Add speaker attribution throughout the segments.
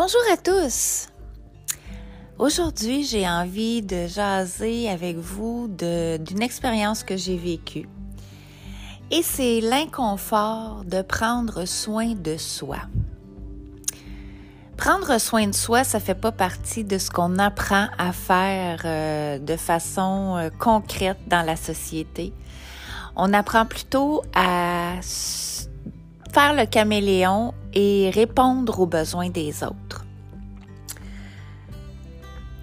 Speaker 1: Bonjour à tous. Aujourd'hui, j'ai envie de jaser avec vous d'une expérience que j'ai vécue. Et c'est l'inconfort de prendre soin de soi. Prendre soin de soi, ça fait pas partie de ce qu'on apprend à faire euh, de façon euh, concrète dans la société. On apprend plutôt à faire le caméléon et répondre aux besoins des autres.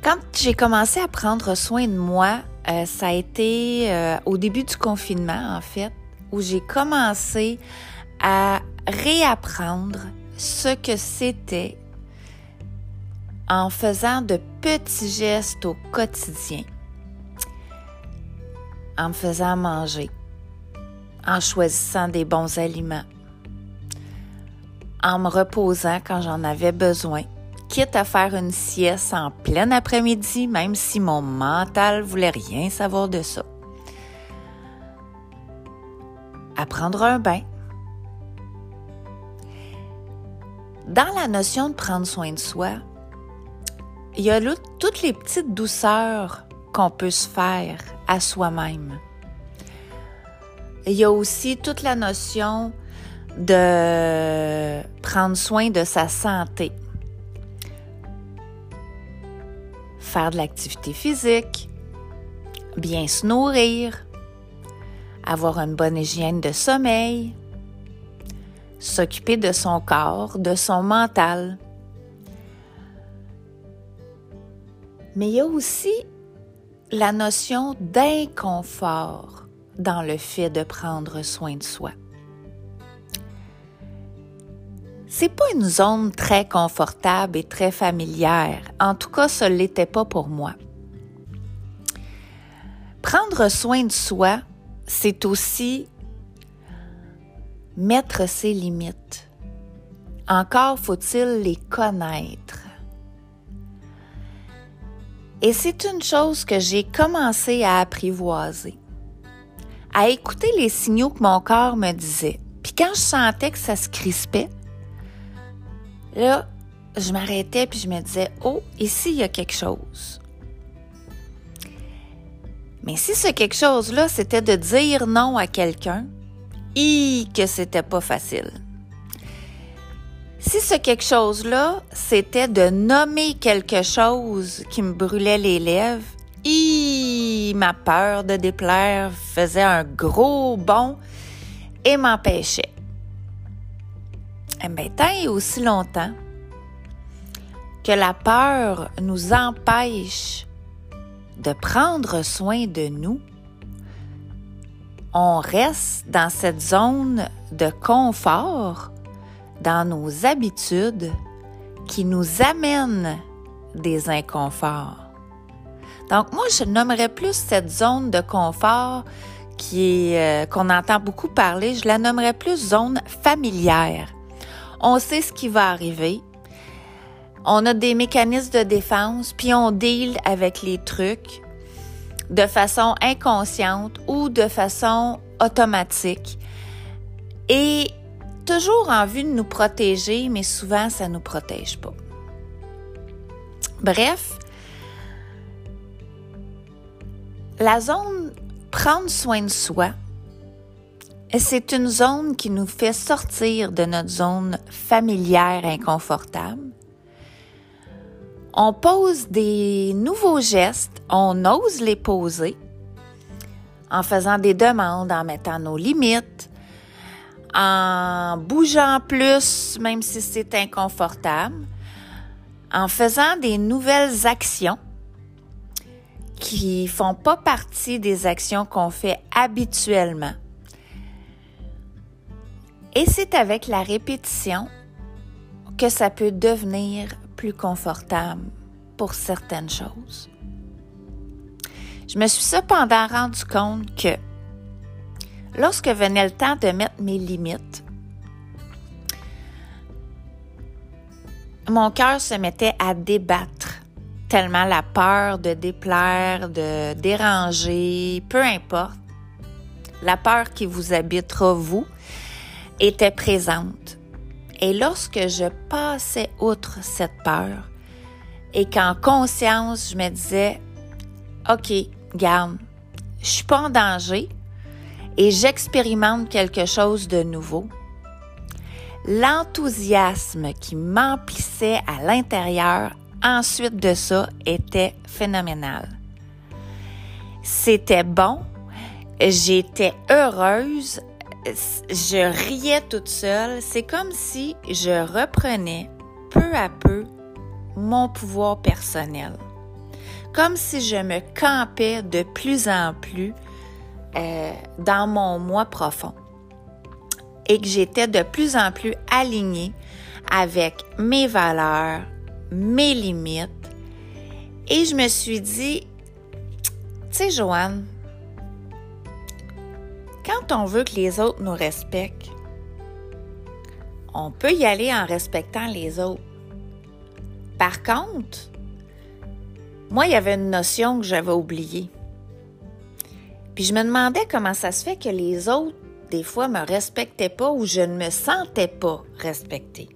Speaker 1: Quand j'ai commencé à prendre soin de moi, euh, ça a été euh, au début du confinement, en fait, où j'ai commencé à réapprendre ce que c'était en faisant de petits gestes au quotidien, en me faisant manger, en choisissant des bons aliments, en me reposant quand j'en avais besoin, quitte à faire une sieste en plein après-midi, même si mon mental voulait rien savoir de ça. À prendre un bain. Dans la notion de prendre soin de soi, il y a toutes les petites douceurs qu'on peut se faire à soi-même. Il y a aussi toute la notion de prendre soin de sa santé. Faire de l'activité physique, bien se nourrir, avoir une bonne hygiène de sommeil, s'occuper de son corps, de son mental. Mais il y a aussi la notion d'inconfort dans le fait de prendre soin de soi. C'est pas une zone très confortable et très familière. En tout cas, ce l'était pas pour moi. Prendre soin de soi, c'est aussi mettre ses limites. Encore faut-il les connaître. Et c'est une chose que j'ai commencé à apprivoiser, à écouter les signaux que mon corps me disait. Puis quand je sentais que ça se crispait, Là, je m'arrêtais puis je me disais, oh, ici, il y a quelque chose? Mais si ce quelque chose-là, c'était de dire non à quelqu'un, et que c'était pas facile. Si ce quelque chose-là, c'était de nommer quelque chose qui me brûlait les lèvres, et ma peur de déplaire faisait un gros bond et m'empêchait. Eh bien, tant et aussi longtemps que la peur nous empêche de prendre soin de nous, on reste dans cette zone de confort, dans nos habitudes qui nous amènent des inconforts. Donc moi, je nommerais plus cette zone de confort qui euh, qu'on entend beaucoup parler, je la nommerais plus zone familière on sait ce qui va arriver. On a des mécanismes de défense, puis on deal avec les trucs de façon inconsciente ou de façon automatique. Et toujours en vue de nous protéger, mais souvent ça ne nous protège pas. Bref, la zone prendre soin de soi, c'est une zone qui nous fait sortir de notre zone familière inconfortable. On pose des nouveaux gestes, on ose les poser en faisant des demandes, en mettant nos limites, en bougeant plus, même si c'est inconfortable, en faisant des nouvelles actions qui font pas partie des actions qu'on fait habituellement. Et c'est avec la répétition que ça peut devenir plus confortable pour certaines choses. Je me suis cependant rendu compte que lorsque venait le temps de mettre mes limites, mon cœur se mettait à débattre tellement la peur de déplaire, de déranger, peu importe, la peur qui vous habitera vous, était présente. Et lorsque je passais outre cette peur et qu'en conscience, je me disais, OK, garde, je suis pas en danger et j'expérimente quelque chose de nouveau. L'enthousiasme qui m'emplissait à l'intérieur ensuite de ça était phénoménal. C'était bon, j'étais heureuse, je riais toute seule. C'est comme si je reprenais peu à peu mon pouvoir personnel. Comme si je me campais de plus en plus euh, dans mon moi profond et que j'étais de plus en plus alignée avec mes valeurs, mes limites. Et je me suis dit, tu sais, Joanne, quand on veut que les autres nous respectent, on peut y aller en respectant les autres. Par contre, moi, il y avait une notion que j'avais oubliée. Puis je me demandais comment ça se fait que les autres, des fois, me respectaient pas ou je ne me sentais pas respectée.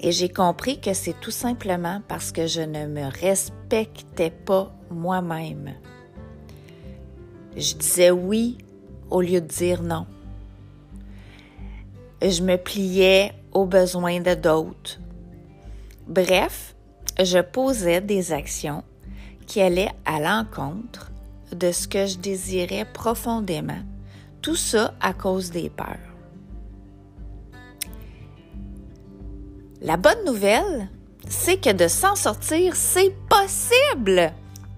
Speaker 1: Et j'ai compris que c'est tout simplement parce que je ne me respectais pas moi-même. Je disais oui au lieu de dire non. Je me pliais aux besoins de d'autres. Bref, je posais des actions qui allaient à l'encontre de ce que je désirais profondément. Tout ça à cause des peurs. La bonne nouvelle, c'est que de s'en sortir, c'est possible.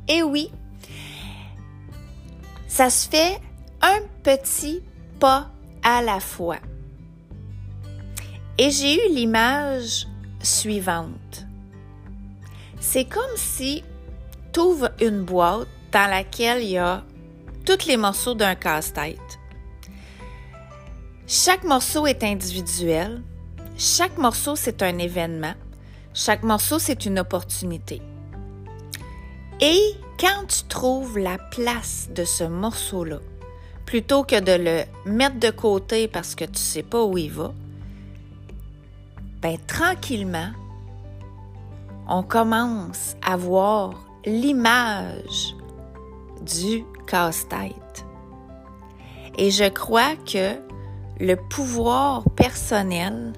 Speaker 1: Et oui, ça se fait un petit pas à la fois. Et j'ai eu l'image suivante. C'est comme si tu ouvres une boîte dans laquelle il y a tous les morceaux d'un casse-tête. Chaque morceau est individuel. Chaque morceau, c'est un événement. Chaque morceau, c'est une opportunité. Et quand tu trouves la place de ce morceau-là, plutôt que de le mettre de côté parce que tu ne sais pas où il va, ben tranquillement, on commence à voir l'image du casse-tête. Et je crois que le pouvoir personnel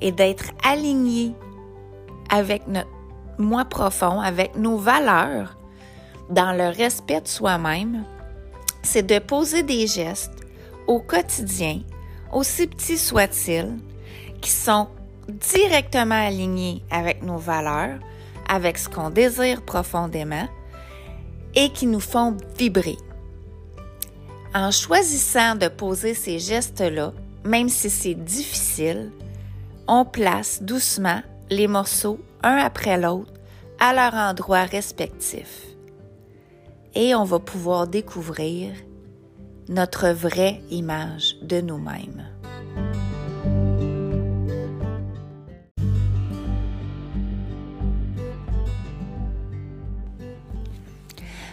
Speaker 1: est d'être aligné avec notre moi profond, avec nos valeurs, dans le respect de soi-même, c'est de poser des gestes au quotidien, aussi petits soient-ils, qui sont directement alignés avec nos valeurs, avec ce qu'on désire profondément et qui nous font vibrer. En choisissant de poser ces gestes-là, même si c'est difficile, on place doucement les morceaux un après l'autre à leur endroit respectif. Et on va pouvoir découvrir notre vraie image de nous-mêmes.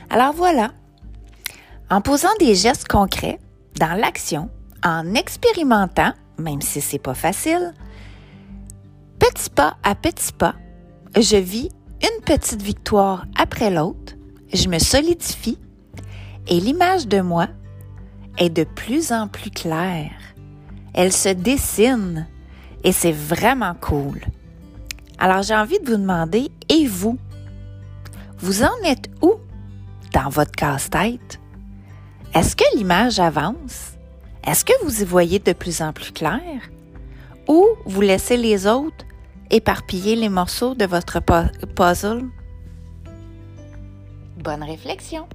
Speaker 1: Alors voilà, en posant des gestes concrets dans l'action, en expérimentant, même si c'est pas facile, petit pas à petit pas, je vis une petite victoire après l'autre, je me solidifie et l'image de moi est de plus en plus claire. Elle se dessine et c'est vraiment cool. Alors j'ai envie de vous demander, et vous? Vous en êtes où dans votre casse-tête? Est-ce que l'image avance? Est-ce que vous y voyez de plus en plus clair? Ou vous laissez les autres éparpiller les morceaux de votre puzzle? Bonne réflexion!